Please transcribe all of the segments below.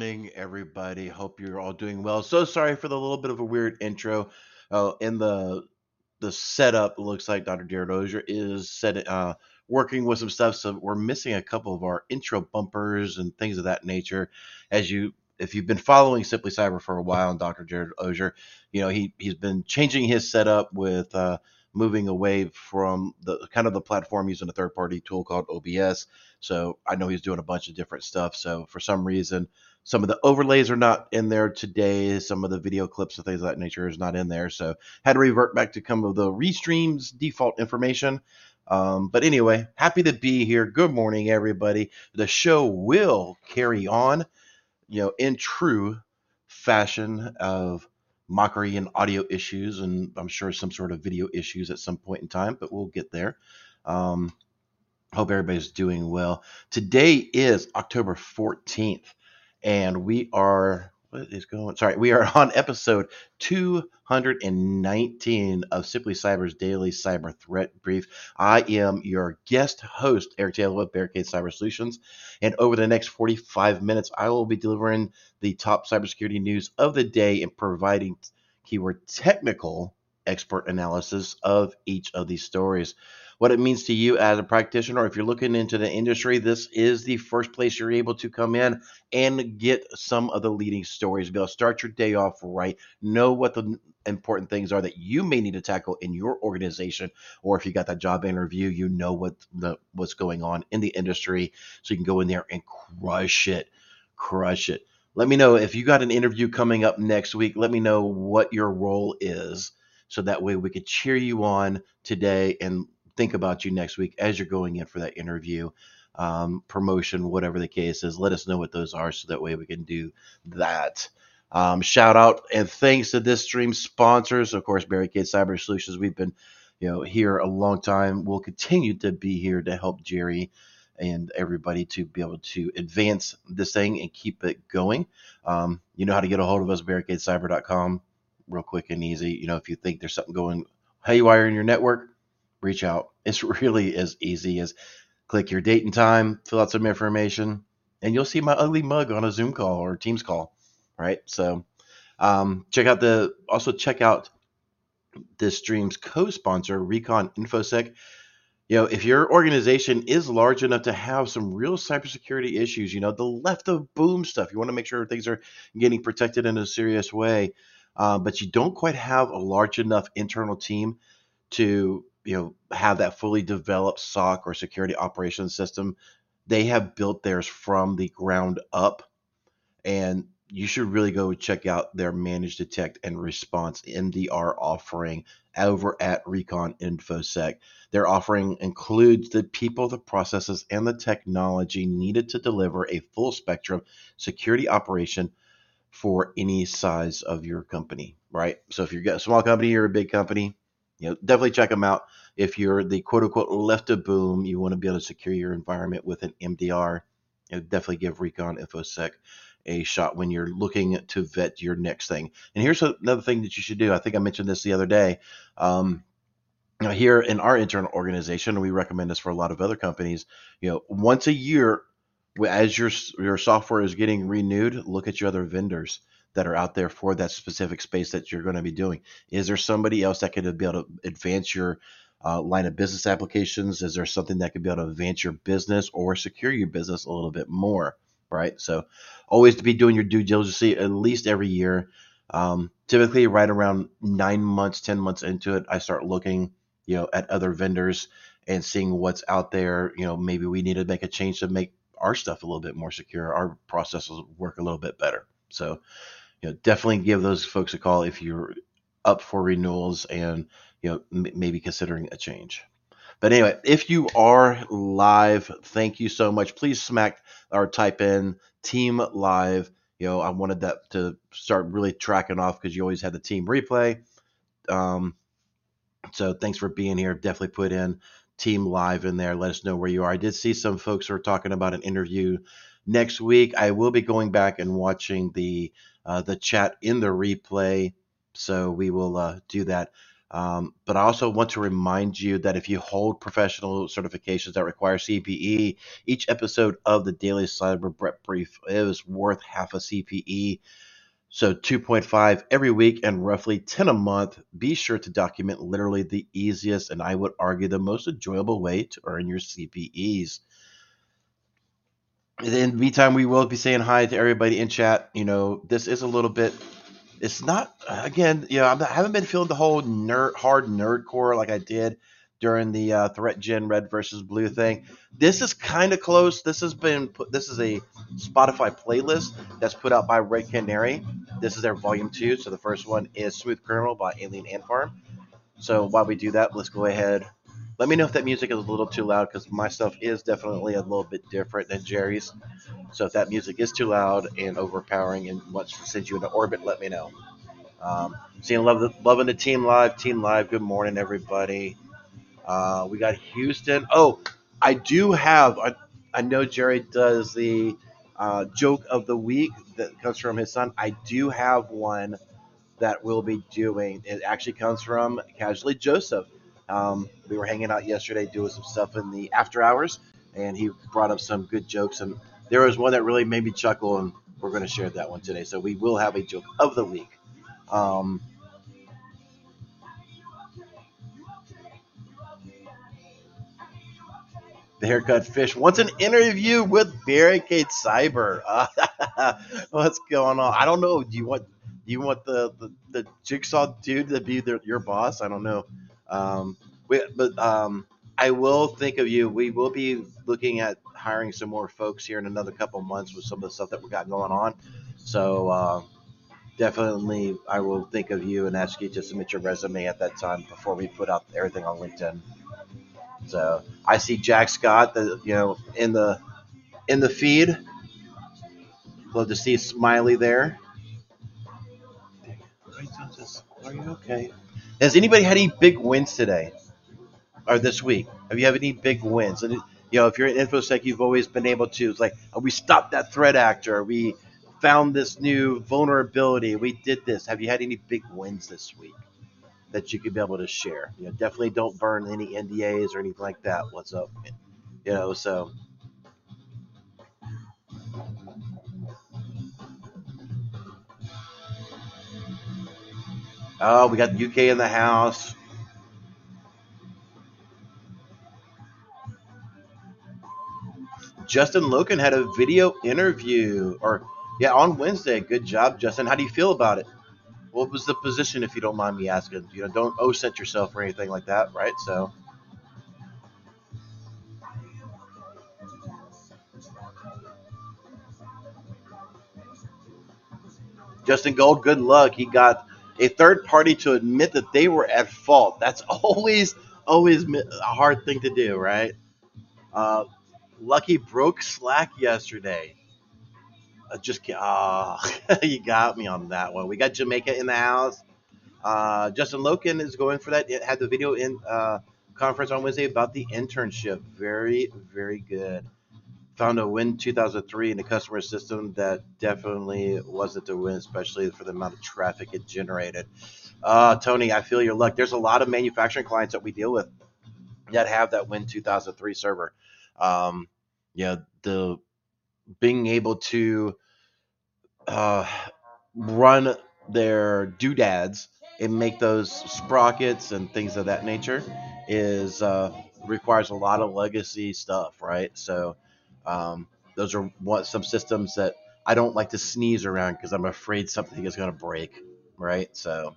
morning, everybody. Hope you're all doing well. So sorry for the little bit of a weird intro. Uh, in the the setup, looks like Dr. Gerald Auger is set, uh, working with some stuff, so we're missing a couple of our intro bumpers and things of that nature. As you, if you've been following Simply Cyber for a while, and Dr. Gerald Auger, you know he he's been changing his setup with. Uh, moving away from the kind of the platform using a third party tool called OBS. So I know he's doing a bunch of different stuff. So for some reason, some of the overlays are not in there today. Some of the video clips and things of that nature is not in there. So had to revert back to some of the restreams default information. Um, but anyway, happy to be here. Good morning, everybody. The show will carry on, you know, in true fashion of mockery and audio issues, and I'm sure some sort of video issues at some point in time, but we'll get there. Um, hope everybody's doing well. Today is October 14th, and we are what is going sorry we are on episode 219 of simply cyber's daily cyber threat brief. I am your guest host eric taylor with barricade cyber solutions and over the next 45 minutes i will be delivering the top cybersecurity news of the day and providing keyword technical expert analysis of each of these stories what it means to you as a practitioner. If you're looking into the industry, this is the first place you're able to come in and get some of the leading stories. Be able to start your day off right, know what the important things are that you may need to tackle in your organization, or if you got that job interview, you know what the what's going on in the industry, so you can go in there and crush it, crush it. Let me know if you got an interview coming up next week. Let me know what your role is so that way we could cheer you on today and think about you next week as you're going in for that interview, um, promotion, whatever the case is. Let us know what those are so that way we can do that. Um, shout out and thanks to this stream sponsors, of course, Barricade Cyber Solutions. We've been, you know, here a long time. We'll continue to be here to help Jerry and everybody to be able to advance this thing and keep it going. Um, you know how to get a hold of us, barricadecyber.com, real quick and easy. You know, if you think there's something going haywire in your network, reach out. It's really as easy as click your date and time, fill out some information, and you'll see my ugly mug on a Zoom call or Teams call, right? So um, check out the also check out this stream's co-sponsor, Recon InfoSec. You know, if your organization is large enough to have some real cybersecurity issues, you know, the left of boom stuff, you want to make sure things are getting protected in a serious way, uh, but you don't quite have a large enough internal team to you know have that fully developed SOC or security operations system. They have built theirs from the ground up, and you should really go check out their manage, detect, and response MDR offering over at Recon InfoSec. Their offering includes the people, the processes, and the technology needed to deliver a full spectrum security operation for any size of your company, right? So if you're a small company or a big company, you know, definitely check them out. If you're the quote unquote left of boom, you want to be able to secure your environment with an MDR, you know, definitely give Recon InfoSec a shot when you're looking to vet your next thing. And here's another thing that you should do. I think I mentioned this the other day. Um, you know, here in our internal organization, we recommend this for a lot of other companies. You know, once a year, as your your software is getting renewed, look at your other vendors that are out there for that specific space that you're going to be doing? Is there somebody else that could be able to advance your uh, line of business applications? Is there something that could be able to advance your business or secure your business a little bit more? Right. So, always to be doing your due diligence at least every year. Um, typically, right around nine months, ten months into it, I start looking, you know, at other vendors and seeing what's out there. You know, maybe we need to make a change to make our stuff a little bit more secure, our processes work a little bit better. So, you know, definitely give those folks a call if you're up for renewals and you know m- maybe considering a change. But anyway, if you are live, thank you so much. Please smack or type in team live. You know, I wanted that to start really tracking off because you always had the team replay. Um, so thanks for being here. Definitely put in team live in there. Let us know where you are. I did see some folks who are talking about an interview next week. I will be going back and watching the uh, the chat in the replay, so we will uh, do that. Um, but I also want to remind you that if you hold professional certifications that require CPE, each episode of the Daily Cyber Prep Brief is worth half a CPE. So 2.5 every week and roughly 10 a month. Be sure to document literally the easiest and I would argue the most enjoyable way to earn your CPEs. In the meantime, we will be saying hi to everybody in chat. You know, this is a little bit it's not again, you know, I haven't been feeling the whole nerd hard nerd core like I did during the uh, threat gen red versus blue thing. This is kind of close. This has been put, this is a Spotify playlist that's put out by Red Canary. This is their volume two. So the first one is Smooth Criminal by Alien Ant Farm. So while we do that, let's go ahead. Let me know if that music is a little too loud because my stuff is definitely a little bit different than Jerry's. So if that music is too loud and overpowering and wants to send you into orbit, let me know. Um, seeing love the, loving the team live, team live. Good morning, everybody. Uh, we got Houston. Oh, I do have. I, I know Jerry does the uh, joke of the week that comes from his son. I do have one that we'll be doing. It actually comes from Casually Joseph. Um, we were hanging out yesterday doing some stuff in the after hours, and he brought up some good jokes. And there was one that really made me chuckle, and we're going to share that one today. So we will have a joke of the week. Um, the haircut fish wants an interview with Barricade Cyber. Uh, what's going on? I don't know. Do you want do you want the the, the jigsaw dude to be your boss? I don't know. Um, we, but um, I will think of you. We will be looking at hiring some more folks here in another couple months with some of the stuff that we got going on. So uh, definitely, I will think of you and ask you to submit your resume at that time before we put out everything on LinkedIn. So I see Jax Scott, the you know in the in the feed. Love to see Smiley there. Are you okay? Has anybody had any big wins today? or this week? Have you had any big wins? And you know, if you're in infosec, you've always been able to. It's like oh, we stopped that threat actor. We found this new vulnerability. We did this. Have you had any big wins this week that you could be able to share? You know, definitely don't burn any NDAs or anything like that. What's up? You know, so. Oh, we got UK in the house. Justin Loken had a video interview, or yeah, on Wednesday. Good job, Justin. How do you feel about it? What was the position, if you don't mind me asking? You know, don't OSINT yourself or anything like that, right? So. Justin Gold, good luck. He got a third party to admit that they were at fault. That's always, always a hard thing to do, right? Uh, Lucky broke slack yesterday. Uh, just ah, uh, you got me on that one. We got Jamaica in the house. Uh, Justin Loken is going for that. It had the video in uh, conference on Wednesday about the internship. Very, very good. Found a win 2003 in the customer system that definitely wasn't a win, especially for the amount of traffic it generated. Uh, Tony, I feel your luck. There's a lot of manufacturing clients that we deal with that have that Win 2003 server um, yeah, the being able to uh, run their doodads and make those sprockets and things of that nature is uh, requires a lot of legacy stuff, right? So um, those are what some systems that I don't like to sneeze around because I'm afraid something is going to break, right? So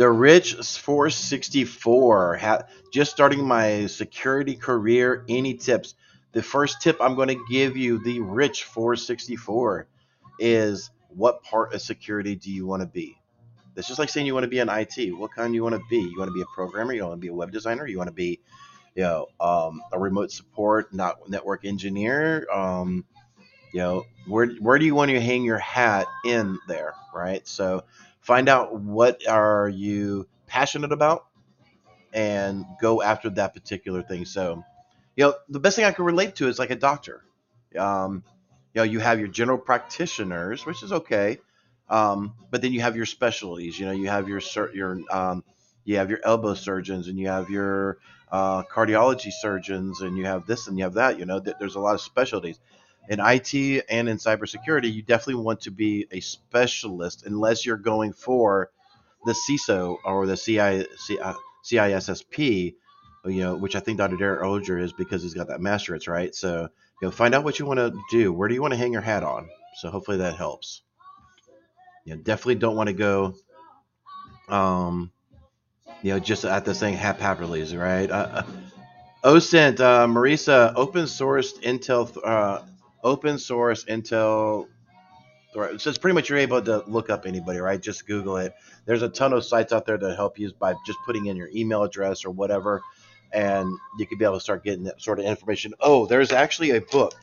The Rich 464. Ha- just starting my security career. Any tips? The first tip I'm going to give you, the Rich 464, is what part of security do you want to be? It's just like saying you want to be an IT. What kind do you want to be? You want to be a programmer? You want to be a web designer? You want to be, you know, um, a remote support, not network engineer? Um, you know, where where do you want to hang your hat in there, right? So find out what are you passionate about and go after that particular thing so you know the best thing i can relate to is like a doctor um, you know you have your general practitioners which is okay Um, but then you have your specialties. You know, you have your your um, you have your elbow surgeons, and you have your uh, cardiology surgeons, and you have this and you have that. You know, there's a lot of specialties. In IT and in cybersecurity, you definitely want to be a specialist unless you're going for the CISO or the CI, CISSP, you know, which I think Dr. Gerald Auger is because he's got that masterate, right? So, you know, find out what you want to do. Where do you want to hang your hat on? So hopefully that helps. You know, definitely don't want to go, um, you know, just at this thing haphazardly, right? Uh, uh OSINT, uh, Marisa, open sourced Intel, uh, open source Intel. So it's pretty much you're able to look up anybody, right? Just Google it. There's a ton of sites out there that help you by just putting in your email address or whatever, and you could be able to start getting that sort of information. Oh, there's actually a book.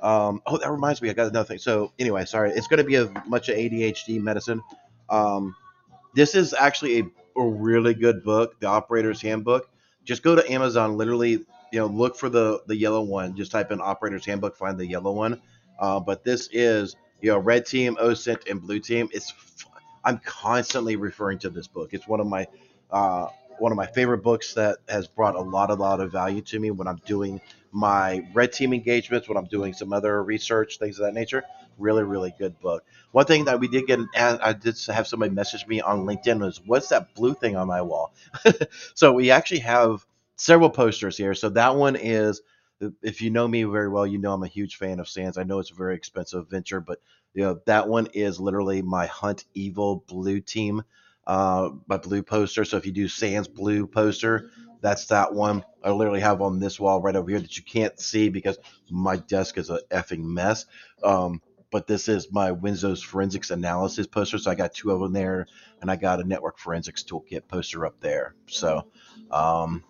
Um, oh, that reminds me, I got another thing. So anyway, sorry, it's going to be a much of ADHD medicine. Um, this is actually a, a really good book, the Operator's Handbook. Just go to Amazon, literally, you know, look for the the yellow one. Just type in Operator's Handbook, find the yellow one. Uh, but this is you know, red team, OSINT, and blue team. It's I'm constantly referring to this book. It's one of my uh, one of my favorite books that has brought a lot, a lot of value to me when I'm doing my red team engagements, when I'm doing some other research, things of that nature. Really, really good book. One thing that we did get, I did have somebody message me on LinkedIn was, "What's that blue thing on my wall?" so we actually have several posters here. So that one is if you know me very well, you know I'm a huge fan of SANS. I know it's a very expensive venture, but you know that one is literally my Hunt Evil Blue Team, uh, my blue poster. So if you do SANS Blue poster, that's that one. I literally have on this wall right over here that you can't see because my desk is a effing mess. Um, but this is my Windows Forensics Analysis poster. So I got two of them there, and I got a Network Forensics Toolkit poster up there. So. Um,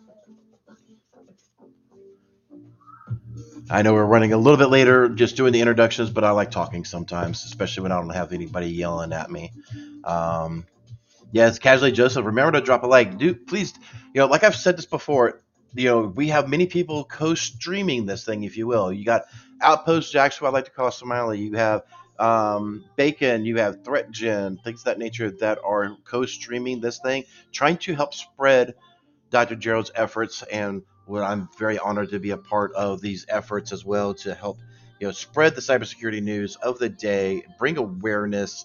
I know we're running a little bit later, just doing the introductions, but I like talking sometimes, especially when I don't have anybody yelling at me. Um, yes, casually Joseph. Remember to drop a like, dude. Please, you know, like I've said this before. You know, we have many people co-streaming this thing, if you will. You got Outpost Jacks, who I like to call Smiley. You have um, Bacon. You have ThreatGen, things of that nature that are co-streaming this thing, trying to help spread Dr. Gerald's efforts and where I'm very honored to be a part of these efforts as well to help you know spread the cybersecurity news of the day, bring awareness.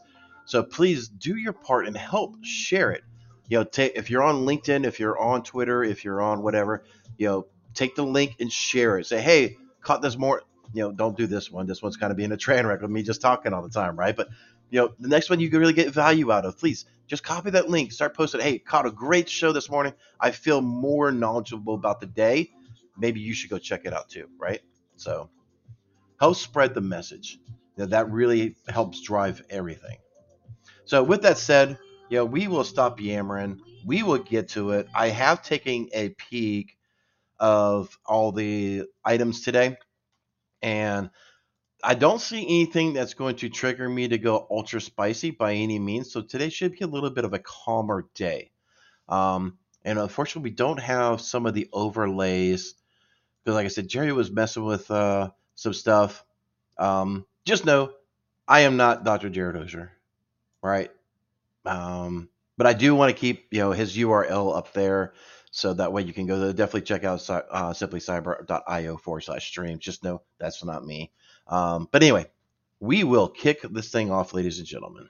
So please do your part and help share it. You know, take if you're on LinkedIn, if you're on Twitter, if you're on whatever, you know, take the link and share it. Say, hey, caught this more. You know, don't do this one. This one's kind of being a train wreck with me just talking all the time, right? But you know, the next one you can really get value out of. Please just copy that link, start posting. Hey, caught a great show this morning. I feel more knowledgeable about the day. Maybe you should go check it out too, right? So help spread the message. Know, that really helps drive everything. So with that said, know, we will stop yammering. We will get to it. I have taken a peek of all the items today, and I don't see anything that's going to trigger me to go ultra spicy by any means. So today should be a little bit of a calmer day. Um, and unfortunately, we don't have some of the overlays because, like I said, Jerry was messing with uh, some stuff. Um, just know I am not Dr. Gerald Auger, right? Um, but I do want to keep you know his URL up there so that way you can go to definitely check out uh, simplycyber.io forward slash streams. Just know that's not me. Um, but anyway, we will kick this thing off, ladies and gentlemen.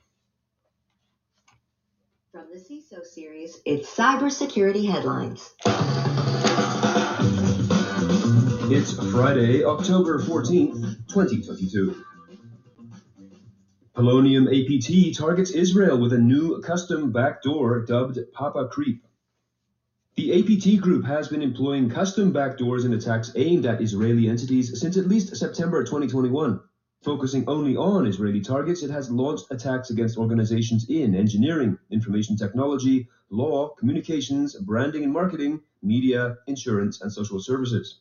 From the CISO series, it's Cybersecurity Headlines. It's Friday, October 14th, 2022. Polonium APT targets Israel with a new custom backdoor dubbed PapaCreep. The APT group has been employing custom backdoors in attacks aimed at Israeli entities since at least September 2021. Focusing only on Israeli targets, it has launched attacks against organizations in engineering, information technology, law, communications, branding and marketing, media, insurance, and social services.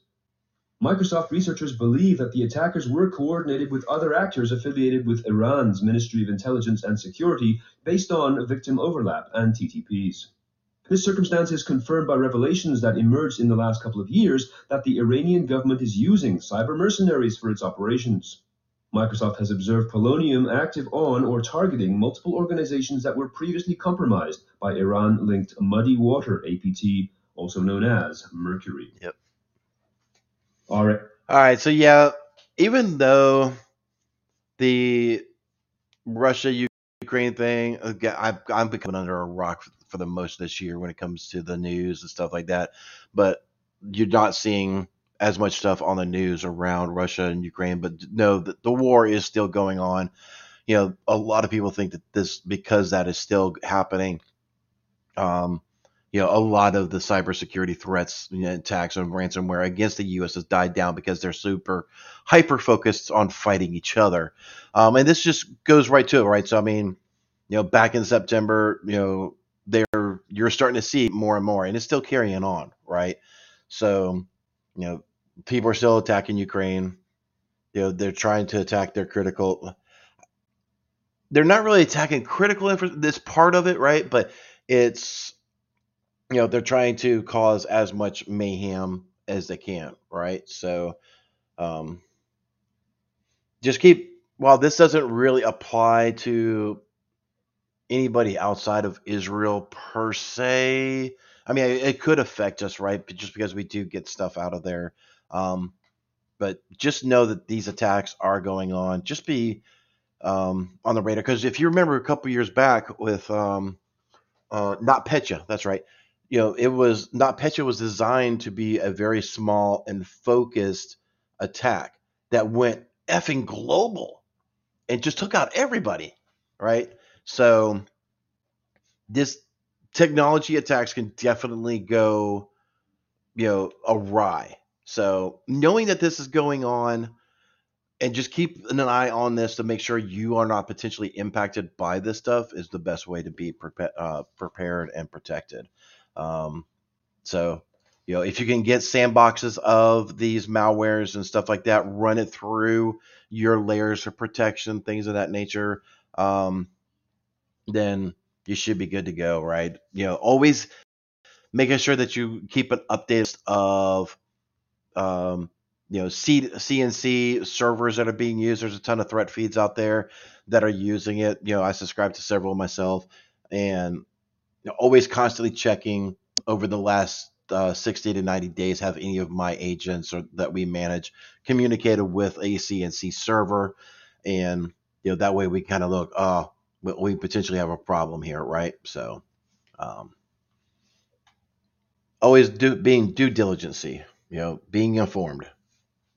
Microsoft researchers believe that the attackers were coordinated with other actors affiliated with Iran's Ministry of Intelligence and Security based on victim overlap and TTPs. This circumstance is confirmed by revelations that emerged in the last couple of years that the Iranian government is using cyber mercenaries for its operations. Microsoft has observed polonium active on or targeting multiple organizations that were previously compromised by Iran linked MuddyWater APT, also known as Mercury. Yep. All right. All right. So yeah, even though the Russia Ukraine thing, I've, I'm becoming under a rock for, the most of this year when it comes to the news and stuff like that. But you're not seeing as much stuff on the news around Russia and Ukraine. But no, the, the war is still going on. You know, a lot of people think that this because that is still happening. Um, you know, a lot of the cybersecurity threats, you know, attacks and ransomware against the U.S. has died down because they're super hyper focused on fighting each other. Um, and this just goes right to it, right? So, I mean, you know, back in September, you know, they're you're starting to see more and more, and it's still carrying on, right? So, you know, people are still attacking Ukraine. You know, they're trying to attack their critical. They're not really attacking critical infra. This part of it, right? But it's you know they're trying to cause as much mayhem as they can, right? So, um, just keep. While this doesn't really apply to anybody outside of Israel per se, I mean, it, could affect us, right? Just because we do get stuff out of there. Um, but just know that these attacks are going on. Just be um, on the radar because if you remember a couple years back with um, uh, NotPetya, that's right. You know, it was NotPetya was designed to be a very small and focused attack that went effing global and just took out everybody, right? So this technology attacks can definitely go, you know, awry. So knowing that this is going on and just keep an eye on this to make sure you are not potentially impacted by this stuff is the best way to be uh, prepared and protected. Um, so, you know, if you can get sandboxes of these malwares and stuff like that, run it through your layers of protection, things of that nature, um, then you should be good to go, right? You know, always making sure that you keep an update of um, you know, C, CNC servers that are being used. There's a ton of threat feeds out there that are using it. You know, I subscribe to several myself, and know, always constantly checking over the last uh, 60 to 90 days have any of my agents or that we manage communicated with a CNC server, and you know that way we kind of look, oh, we potentially have a problem here, right? So, um, always do being due diligency, you know, being informed.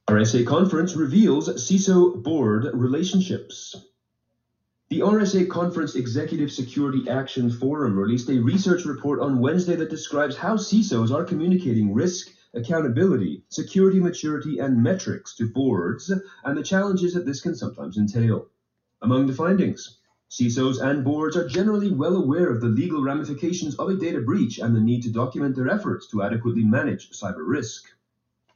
RSA Conference reveals CISO board relationships. The RSA Conference Executive Security Action Forum released a research report on Wednesday that describes how CISOs are communicating risk, accountability, security maturity, and metrics to boards and the challenges that this can sometimes entail. Among the findings, CISOs and boards are generally well aware of the legal ramifications of a data breach and the need to document their efforts to adequately manage cyber risk.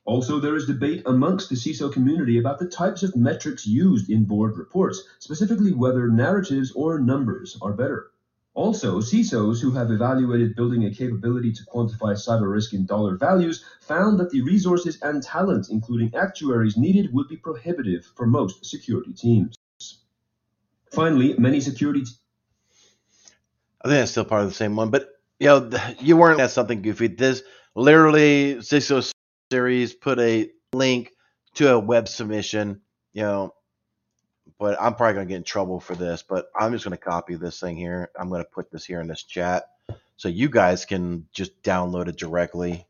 Also, there is debate amongst the CISO community about the types of metrics used in board reports, specifically whether narratives or numbers are better. Also, CISOs who have evaluated building a capability to quantify cyber risk in dollar values found that the resources and talent, including actuaries, needed would be prohibitive for most security teams. Finally, many security. T- I think that's still part of the same one, but you know, you weren't at something goofy. This literally CISO series put a link to a web submission, you know, but I'm probably going to get in trouble for this, but I'm just going to copy this thing here. I'm going to put this here in this chat so you guys can just download it directly.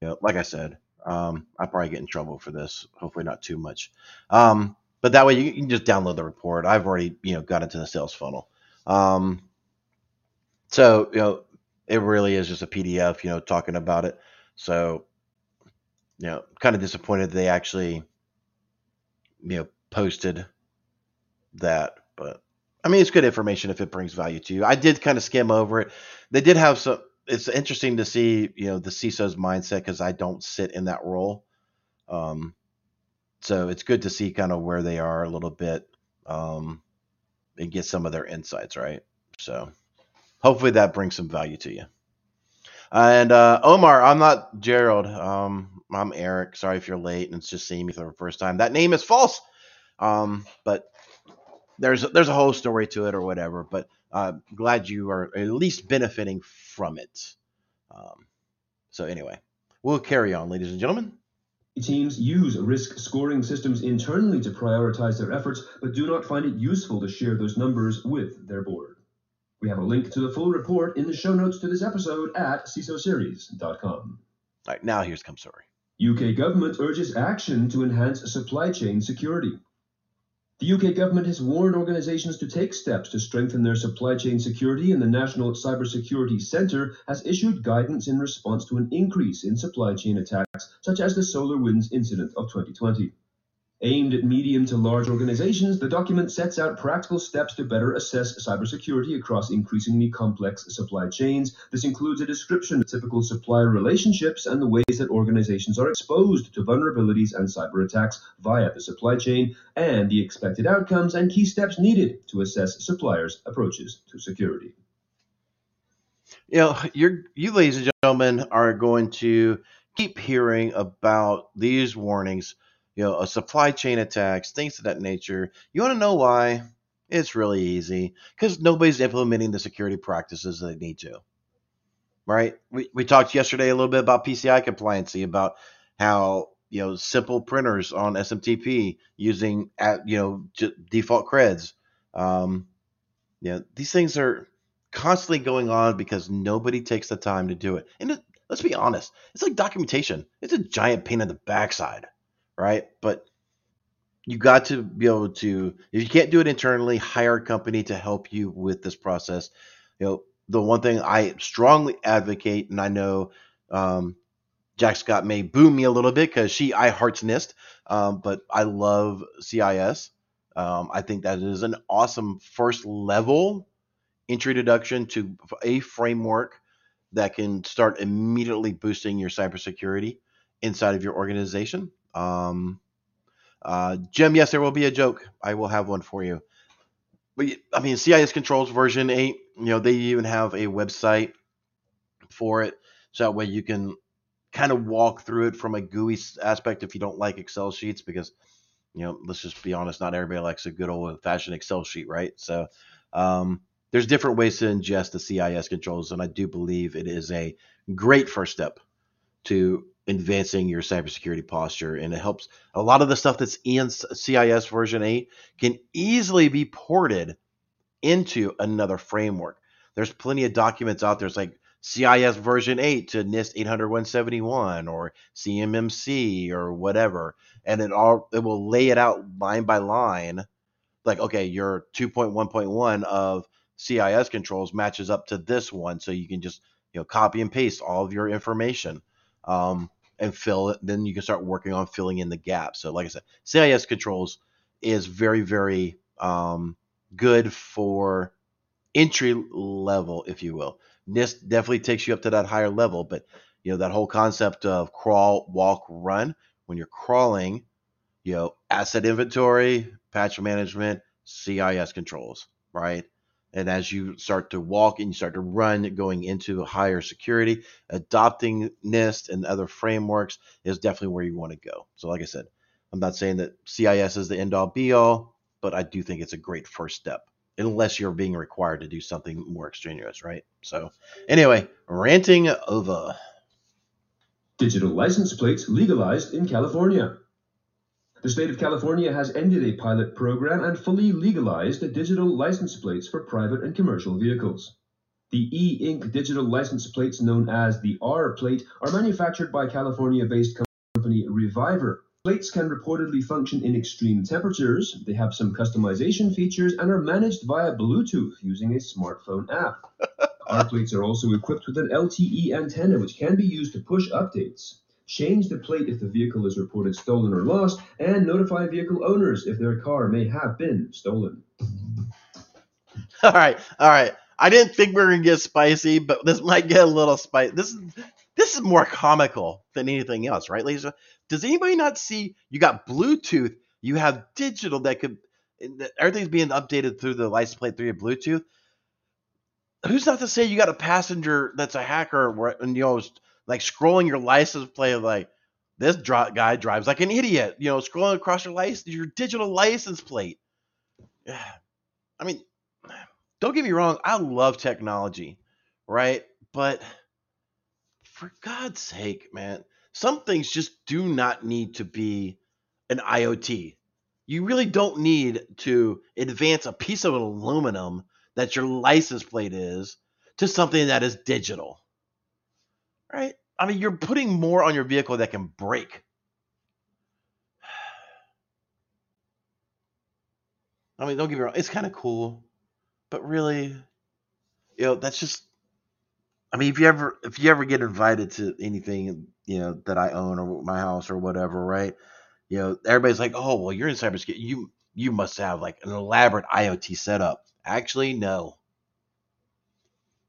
You know, like I said, um, I probably get in trouble for this. Hopefully not too much. Um, but that way you, can just download the report. I've already, you know, got into the sales funnel. Um, so, you know, it really is just a PDF, you know, talking about it. So you know, kind of disappointed they actually, you know, posted that. But I mean, it's good information if it brings value to you. I did kind of skim over it. They did have some. It's interesting to see, you know, the CISO's mindset because I don't sit in that role. Um, so it's good to see kind of where they are a little bit um, and get some of their insights, right? So hopefully that brings some value to you. And uh, Omar, I'm not Gerald. Um, I'm Eric. Sorry if you're late and it's just seeing me for the first time. That name is false. Um, but there's there's a whole story to it or whatever. But uh, glad you are at least benefiting from it. Um, so anyway, we'll carry on, ladies and gentlemen. Teams use risk scoring systems internally to prioritize their efforts, but do not find it useful to share those numbers with their board. We have a link to the full report in the show notes to this episode at CISOseries.com. All right, now here's come story. UK government urges action to enhance supply chain security. The UK government has warned organizations to take steps to strengthen their supply chain security, and the National Cybersecurity Centre has issued guidance in response to an increase in supply chain attacks, such as the SolarWinds incident of 2020. Aimed at medium to large organizations, the document sets out practical steps to better assess cybersecurity across increasingly complex supply chains. This includes a description of typical supplier relationships and the ways that organizations are exposed to vulnerabilities and cyber attacks via the supply chain, and the expected outcomes and key steps needed to assess suppliers' approaches to security. You know, you're, you, ladies and gentlemen, are going to keep hearing about these warnings you know, a supply chain attacks, things of that nature. You want to know why? It's really easy because nobody's implementing the security practices they need to. Right? We, we talked yesterday a little bit about PCI compliancy, about how you know simple printers on SMTP using at you know j- default creds. Um, you know, these things are constantly going on because nobody takes the time to do it. And it, let's be honest, it's like documentation. It's a giant pain in the backside right? But you got to be able to, if you can't do it internally, hire a company to help you with this process. You know, the one thing I strongly advocate, and I know um, Jax Scott may boo me a little bit because she I hearts NIST, um, but I love CIS. Um, I think that is an awesome first level introduction to a framework that can start immediately boosting your cybersecurity inside of your organization. Um, uh, Jim, yes, there will be a joke. I will have one for you. But I mean, CIS controls version eight. You know, they even have a website for it, so that way you can kind of walk through it from a GUI aspect if you don't like Excel sheets, because you know, let's just be honest, not everybody likes a good old fashioned Excel sheet, right? So, um, there's different ways to ingest the CIS controls, and I do believe it is a great first step to advancing your cybersecurity posture. And it helps a lot of the stuff that's in CIS version 8 can easily be ported into another framework. There's plenty of documents out there. It's like CIS version 8 to NIST 800-171 or CMMC or whatever. And it all it will lay it out line by line. Like, okay, your 2.1.1 of CIS controls matches up to this one. So you can just, you know, copy and paste all of your information. Um, and fill it. Then you can start working on filling in the gaps. So, like I said, CIS controls is very, very um, good for entry level, if you will. NIST definitely takes you up to that higher level, but you know that whole concept of crawl, walk, run. When you're crawling, you know asset inventory, patch management, CIS controls, right? And as you start to walk and you start to run going into higher security, adopting NIST and other frameworks is definitely where you want to go. So, like I said, I'm not saying that CIS is the end all be all, but I do think it's a great first step, unless you're being required to do something more extraneous, right? So, anyway, ranting over. Digital license plates legalized in California. The state of California has ended a pilot program and fully legalized digital license plates for private and commercial vehicles. The e-ink digital license plates known as the R plate are manufactured by California-based company Reviver. Plates can reportedly function in extreme temperatures, they have some customization features, and are managed via Bluetooth using a smartphone app. R plates are also equipped with an LTE antenna which can be used to push updates change the plate if the vehicle is reported stolen or lost, and notify vehicle owners if their car may have been stolen. All right, all right. I didn't think we were gonna get spicy, but this might get a little spicy. This is this is more comical than anything else, right, Lisa? Does anybody not see? You got Bluetooth, you have digital that could everything's being updated through the license plate through Bluetooth. Who's not to say you got a passenger that's a hacker and you know like scrolling your license plate like this guy drives like an idiot, you know, scrolling across your license, your digital license plate. I mean, don't get me wrong, I love technology, right? But for God's sake, man, some things just do not need to be an IoT. You really don't need to advance a piece of aluminum that your license plate is to something that is digital. Right? I mean, you're putting more on your vehicle that can break. I mean, don't get me wrong, it's kind of cool, but really, you know, that's just I mean, if you ever if you ever get invited to anything, you know, that I own or my house or whatever, right? You know, everybody's like, "Oh, well, you're in cybersecurity. You you must have like an elaborate IoT setup." Actually, no.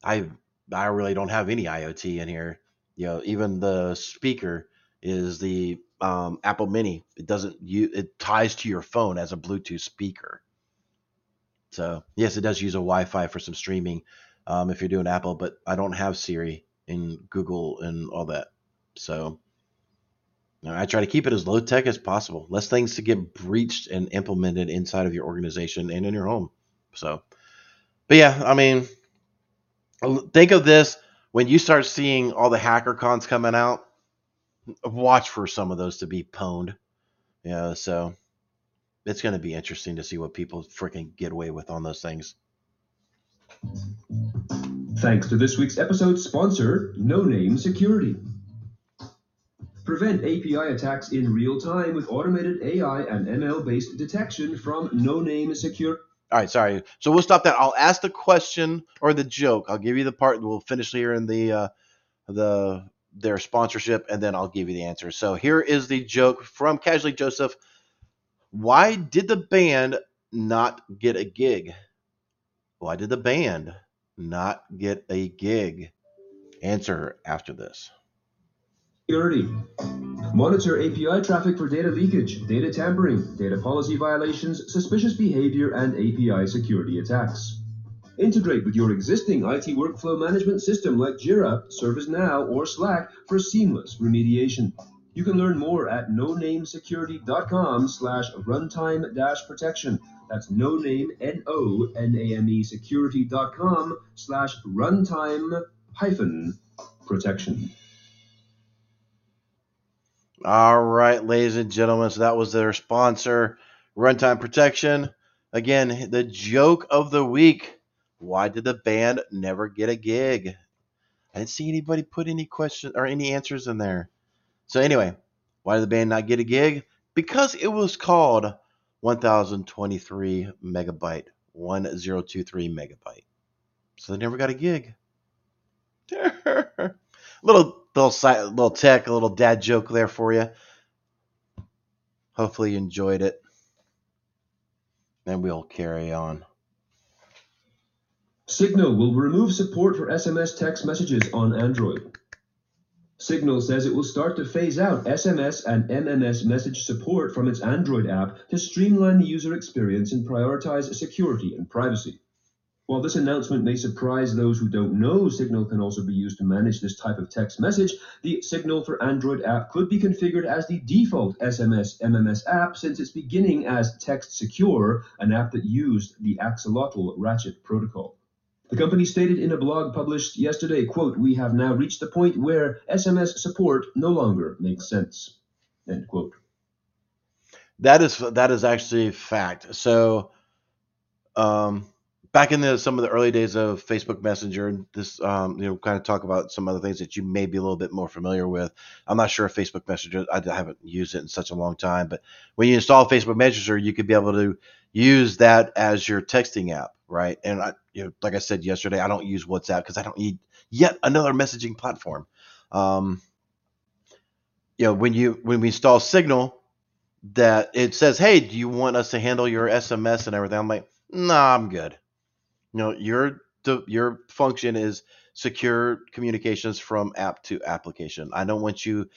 I I really don't have any IoT in here. You know, even the speaker is the um, Apple Mini. It doesn't you it ties to your phone as a Bluetooth speaker. So yes, it does use a Wi-Fi for some streaming um, if you're doing Apple, but I don't have Siri and Google and all that. So I try to keep it as low tech as possible, less things to get breached and implemented inside of your organization and in your home. So, but yeah, I mean, think of this when you start seeing all the hacker cons coming out. Watch for some of those to be pwned. Yeah, so it's going to be interesting to see what people freaking get away with on those things. Thanks to this week's episode sponsor, Noname Security. Prevent API attacks in real time with automated AI and ML based detection from Noname Security. All right, sorry. So we'll stop that. I'll ask the question or the joke. I'll give you the part. We'll finish here in the uh, the their sponsorship, and then I'll give you the answer. So here is the joke from Casually Joseph. Why did the band not get a gig? Why did the band not get a gig? Answer after this. Security. Monitor API traffic for data leakage, data tampering, data policy violations, suspicious behavior, and API security attacks. Integrate with your existing IT workflow management system like Jira, ServiceNow, or Slack for seamless remediation. You can learn more at nonamesecurity.com slash runtime dash protection. That's no name, N-O-N-A-M-E security.com slash runtime hyphen protection. All right, ladies and gentlemen, so that was their sponsor, Runtime Protection. Again, the joke of the week. Why did the band never get a gig? I didn't see anybody put any questions or any answers in there. So anyway, why did the band not get a gig? Because it was called 1023 megabyte, 1023 megabyte. So they never got a gig. little little side, little tech, a little dad joke there for you. Hopefully you enjoyed it. And we'll carry on. Signal will remove support for SMS text messages on Android. Signal says it will start to phase out SMS and MMS message support from its Android app to streamline the user experience and prioritize security and privacy. While this announcement may surprise those who don't know Signal can also be used to manage this type of text message, the Signal for Android app could be configured as the default SMS MMS app since it's beginning as TextSecure, an app that used the axolotl ratchet protocol. The company stated in a blog published yesterday, quote, we have now reached the point where SMS support no longer makes sense, end quote. That is that is actually fact. So um back in the some of the early days of Facebook Messenger, and this um, you know kind of talk about some other things that you may be a little bit more familiar with. I'm not sure if Facebook Messenger I haven't used it in such a long time, but when you install Facebook Messenger, you could be able to use that as your texting app, right? And I, you know, like I said yesterday, I don't use WhatsApp because I don't need yet another messaging platform. Um, you know, when you when we install Signal, that it says, "Hey, do you want us to handle your SMS and everything?" I'm like, "Nah, I'm good." You know, your your function is secure communications from app to application. I don't want you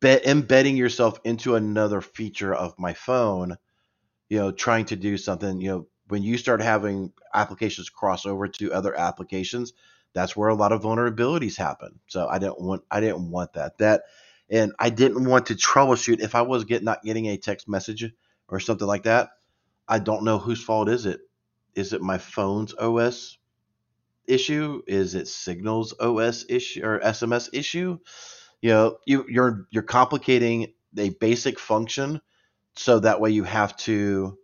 be- embedding yourself into another feature of my phone. You know, trying to do something. You know, when you start having applications cross over to other applications, that's where a lot of vulnerabilities happen. So I didn't want I didn't want that. That and I didn't want to troubleshoot if I was get not getting a text message or something like that. I don't know whose fault is it. Is it my phone's OS issue? Is it Signal's OS issue or SMS issue? You know, you you're you're complicating a basic function so that way you have to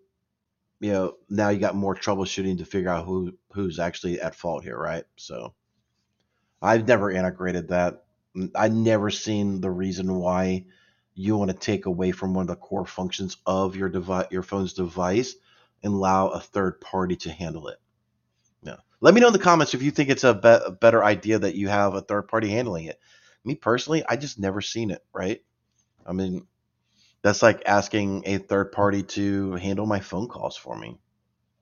you know now you got more troubleshooting to figure out who who's actually at fault here, right? So I've never integrated that. I've never seen the reason why you want to take away from one of the core functions of your device, your phone's device, and allow a third party to handle it. Yeah. Let me know in the comments if you think it's a, be- a better idea that you have a third party handling it. Me personally, I just never seen it. Right? I mean, that's like asking a third party to handle my phone calls for me.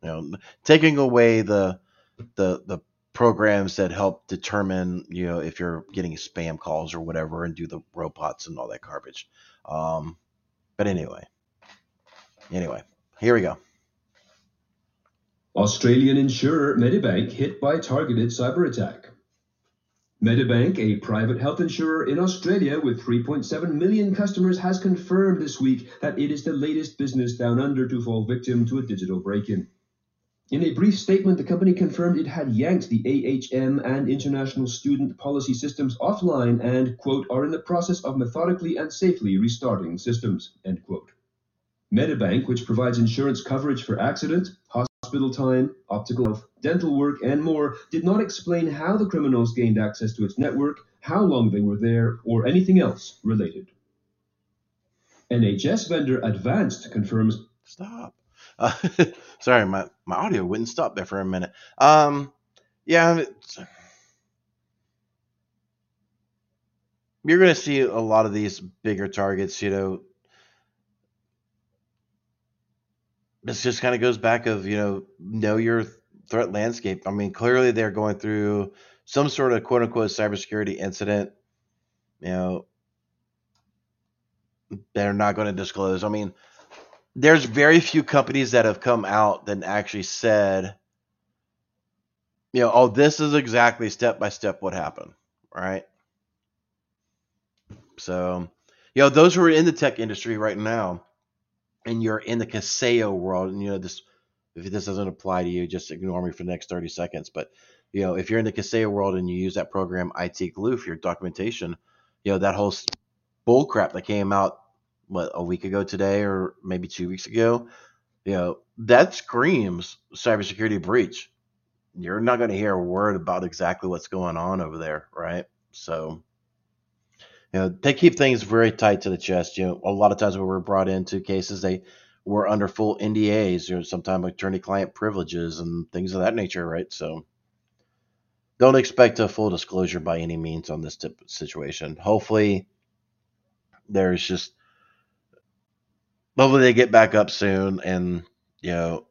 You know, taking away the the the programs that help determine, you know, if you're getting spam calls or whatever, and do the robots and all that garbage. Um, but anyway, anyway, here we go. Australian insurer Medibank hit by targeted cyber attack. Medibank, a private health insurer in Australia with 3.7 million customers, has confirmed this week that it is the latest business down under to fall victim to a digital break in. In a brief statement, the company confirmed it had yanked the AHM and international student policy systems offline and, quote, are in the process of methodically and safely restarting systems, end quote. Medibank, which provides insurance coverage for accident, hospital time, optical health, dental work, and more, did not explain how the criminals gained access to its network, how long they were there, or anything else related. NHS vendor Advanced confirms. Stop. Uh, sorry, my, my audio wouldn't stop there for a minute. Um, yeah, you're going to see a lot of these bigger targets, you know, this just kind of goes back of you know know your threat landscape. I mean, clearly they're going through some sort of quote unquote cybersecurity incident. You know, they're not going to disclose. I mean, there's very few companies that have come out that actually said, you know, oh, this is exactly step by step what happened, right? So, you know, those who are in the tech industry right now and you're in the Kaseya world, and you know this, if this doesn't apply to you, just ignore me for the next 30 seconds. But you know, if you're in the Kaseya world and you use that program IT Glue for your documentation, you know that whole bull crap that came out what a week ago today, or maybe two weeks ago, you know that screams cybersecurity breach. You're not going to hear a word about exactly what's going on over there, right? So you know, they keep things very tight to the chest. You know, a lot of times when we're brought into cases, they were under full NDAs or sometimes attorney-client privileges and things of that nature, right? So don't expect a full disclosure by any means on this of situation. Hopefully, there's just hopefully they get back up soon and you know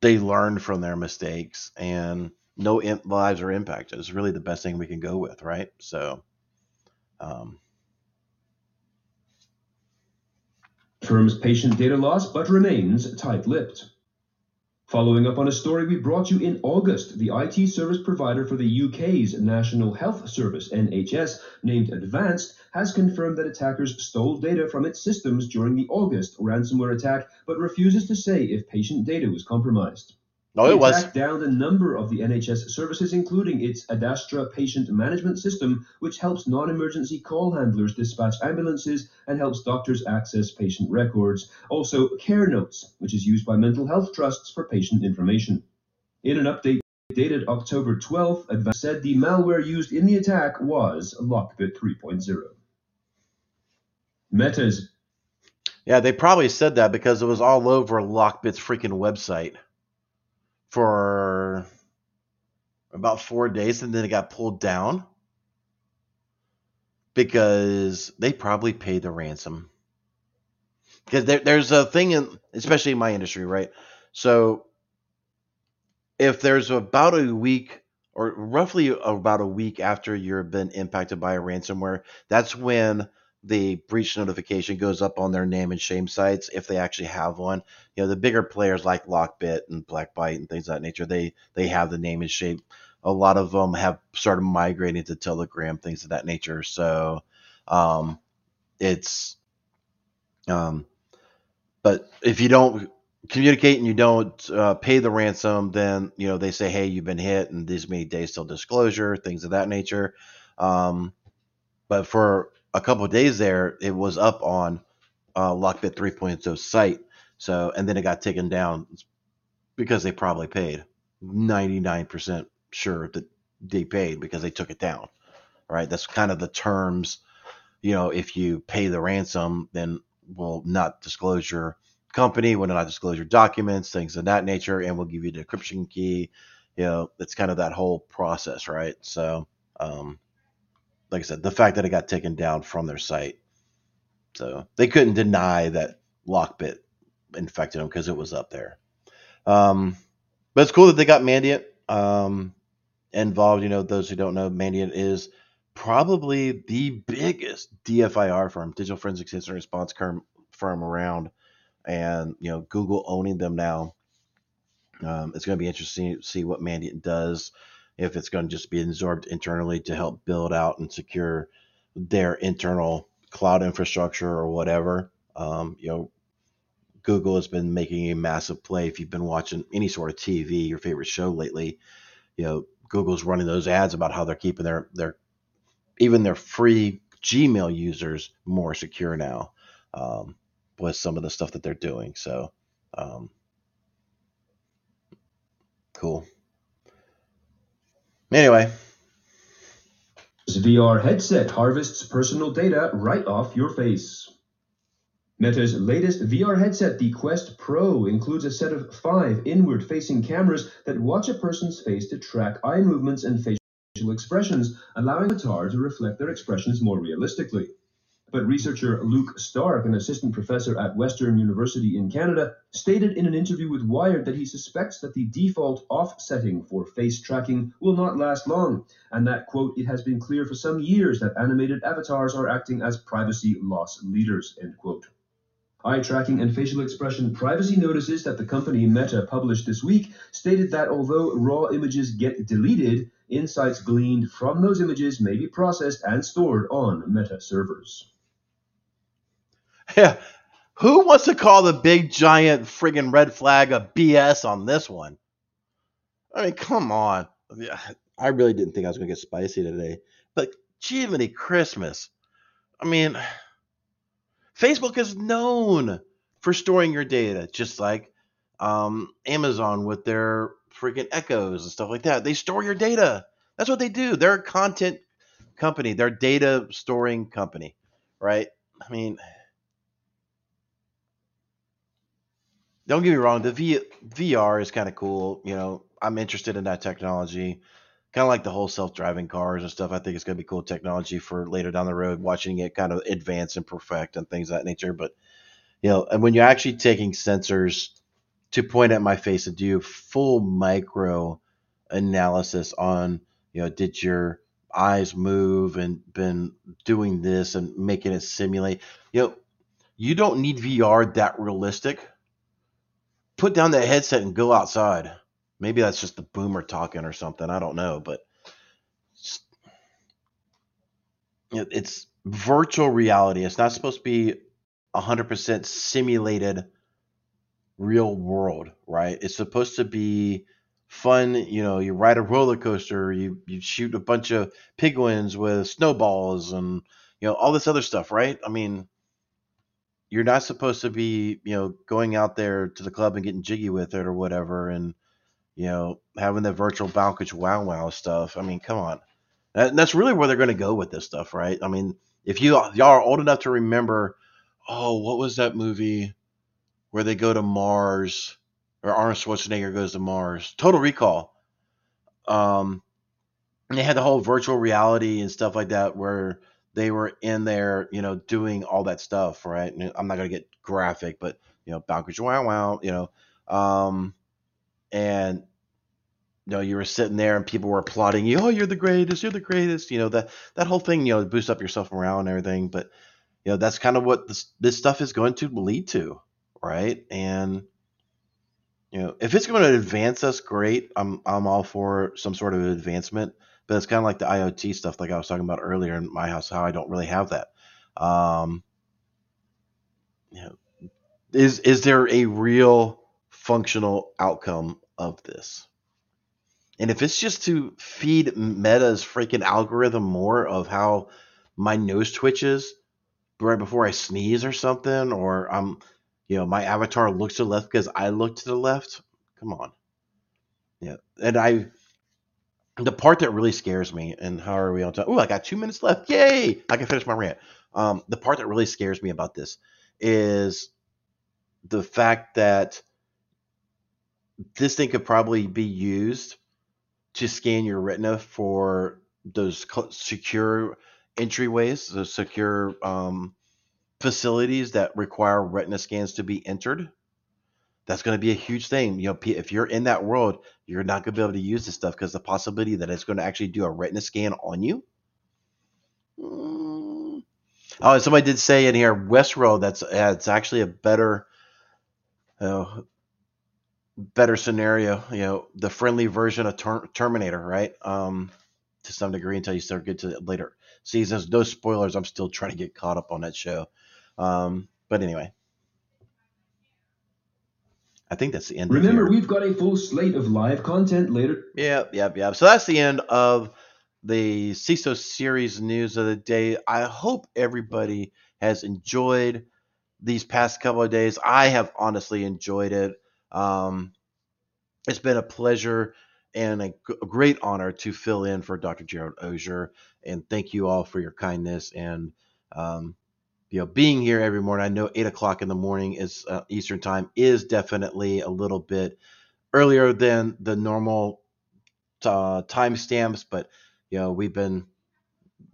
they learn from their mistakes and no lives are impacted. It's really the best thing we can go with, right? So. Um, patient data loss, but remains tight lipped. Following up on a story we brought you in August, the IT service provider for the UK's National Health Service, NHS, named Advanced, has confirmed that attackers stole data from its systems during the August ransomware attack, but refuses to say if patient data was compromised. No, it was. down a number of the NHS services, including its Adastra patient management system, which helps non-emergency call handlers dispatch ambulances and helps doctors access patient records. Also, Care Notes, which is used by mental health trusts for patient information. In an update dated October 12th, Advanced said the malware used in the attack was Lockbit 3.0. Metas. Yeah, they probably said that because it was all over Lockbit's freaking website for about four days and then it got pulled down because they probably paid the ransom. Because there, there's a thing in, especially in my industry, right? So if there's about a week or roughly about a week after you've been impacted by a ransomware, that's when the breach notification goes up on their name and shame sites if they actually have one. You know, the bigger players like Lockbit and Blackbyte and things of that nature, they they have the name and shame. A lot of them have started migrating to Telegram, things of that nature. So Um, it's, um, but if you don't communicate and you don't uh, pay the ransom, then you know they say, hey, you've been hit, and these many days till disclosure, things of that nature. Um, but for a couple days there, it was up on uh, Lockbit 3.0 site. So, and then it got taken down because they probably paid 99% sure that they paid because they took it down. Right. That's kind of the terms. You know, if you pay the ransom, then we'll not disclose your company, we'll not disclose your documents, things of that nature, and we'll give you the encryption key. You know, it's kind of that whole process, right? So, um, like I said, the fact that it got taken down from their site, so they couldn't deny that Lockbit infected them because it was up there. Um, but it's cool that they got Mandiant um, involved. You know, those who don't know, Mandiant is probably the biggest DFIR firm, digital forensics incident response firm around, and you know, Google owning them now. Um, it's going to be interesting to see what Mandiant does if it's going to just be absorbed internally to help build out and secure their internal cloud infrastructure or whatever. Um, you know, Google has been making a massive play. If you've been watching any sort of TV, your favorite show lately, you know, Google's running those ads about how they're keeping their their even their free Gmail users more secure now um, with some of the stuff that they're doing. So, um, cool. Anyway. This VR headset harvests personal data right off your face. Meta's latest VR headset, the Quest Pro, includes a set of five inward facing cameras that watch a person's face to track eye movements and facial expressions, allowing the avatar to reflect their expressions more realistically. But researcher Luke Stark, an assistant professor at Western University in Canada, stated in an interview with Wired that he suspects that the default offsetting for face tracking will not last long, and that, quote, it has been clear for some years that animated avatars are acting as privacy loss leaders, end quote. Eye tracking and facial expression privacy notices that the company Meta published this week stated that although raw images get deleted, insights gleaned from those images may be processed and stored on Meta servers. Yeah. Who wants to call the big giant friggin' red flag a BS on this one? I mean, come on. I really didn't think I was going to get spicy today. But Jiminy Christmas. I mean, Facebook is known for storing your data, just like um, Amazon with their freaking echoes and stuff like that. They store your data. That's what they do. They're a content company, they're data storing company, right? I mean, don't get me wrong, the v- VR is kind of cool. You know, I'm interested in that technology. Kind of like the whole self-driving cars and stuff. I think it's going to be cool technology for later down the road, watching it kind of advance and perfect and things of that nature. But you know, and when you're actually taking sensors to point at my face and do full micro analysis on, you know, did your eyes move and been doing this and making it simulate, you know, you don't need VR that realistic put down that headset and go outside. Maybe that's just the boomer talking or something. I don't know, but it's virtual reality. It's not supposed to be 100% simulated real world, right? It's supposed to be fun. You know, you ride a roller coaster, you you shoot a bunch of penguins with snowballs, and you know all this other stuff, right? I mean, you're not supposed to be, you know, going out there to the club and getting jiggy with it or whatever, and you know, having the virtual Balkage wow wow stuff. I mean, come on, that, that's really where they're going to go with this stuff, right? I mean, if you y'all are old enough to remember, oh, what was that movie where they go to Mars, or Arnold Schwarzenegger goes to Mars? Total Recall. Um, they had the whole virtual reality and stuff like that where they were in there, you know, doing all that stuff, right? And I'm not gonna get graphic, but you know, Balkage wow wow, you know, um, and you know, you were sitting there and people were applauding you. Oh, you're the greatest. You're the greatest. You know that that whole thing. You know, boost up yourself around and everything. But you know, that's kind of what this this stuff is going to lead to, right? And you know, if it's going to advance us, great. I'm I'm all for some sort of advancement. But it's kind of like the IoT stuff, like I was talking about earlier in my house, how I don't really have that. Um, is is there a real functional outcome of this? And if it's just to feed Meta's freaking algorithm more of how my nose twitches right before I sneeze or something, or I'm, you know, my avatar looks to the left because I look to the left. Come on. Yeah. And I, the part that really scares me, and how are we on time? Oh, I got two minutes left. Yay! I can finish my rant. Um, the part that really scares me about this is the fact that this thing could probably be used to scan your retina for those secure entryways, those secure um, facilities that require retina scans to be entered. That's going to be a huge thing. You know, if you're in that world, you're not going to be able to use this stuff because the possibility that it's going to actually do a retina scan on you. Mm. Oh, somebody did say in here, Westworld. That's it's actually a better, uh, better scenario. You know, the friendly version of ter- Terminator, right? Um, to some degree until you start get to later seasons. No spoilers. I'm still trying to get caught up on that show. Um, but anyway, I think that's the end. Remember, we've got a full slate of live content later. Yep, yep, yep. So that's the end of the CISO series news of the day. I hope everybody has enjoyed these past couple of days. I have honestly enjoyed it. Um, it's been a pleasure and a, g- a great honor to fill in for Dr. Gerald Auger. And thank you all for your kindness and um, you know being here every morning. I know eight o'clock in the morning is uh, Eastern time is definitely a little bit earlier than the normal uh, time stamps, but you know we've been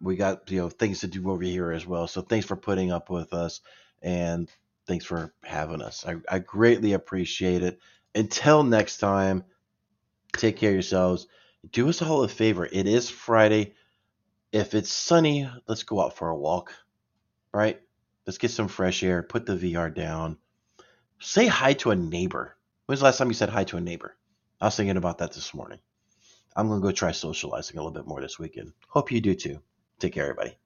we got you know things to do over here as well. So thanks for putting up with us and thanks for having us. I, I greatly appreciate it. Until next time, take care of yourselves. Do us all a favor. It is Friday. If it's sunny, let's go out for a walk. Right? Let's get some fresh air. Put the VR down. Say hi to a neighbor. When's the last time you said hi to a neighbor? I was thinking about that this morning. I'm going to go try socializing a little bit more this weekend. Hope you do too. Take care, everybody.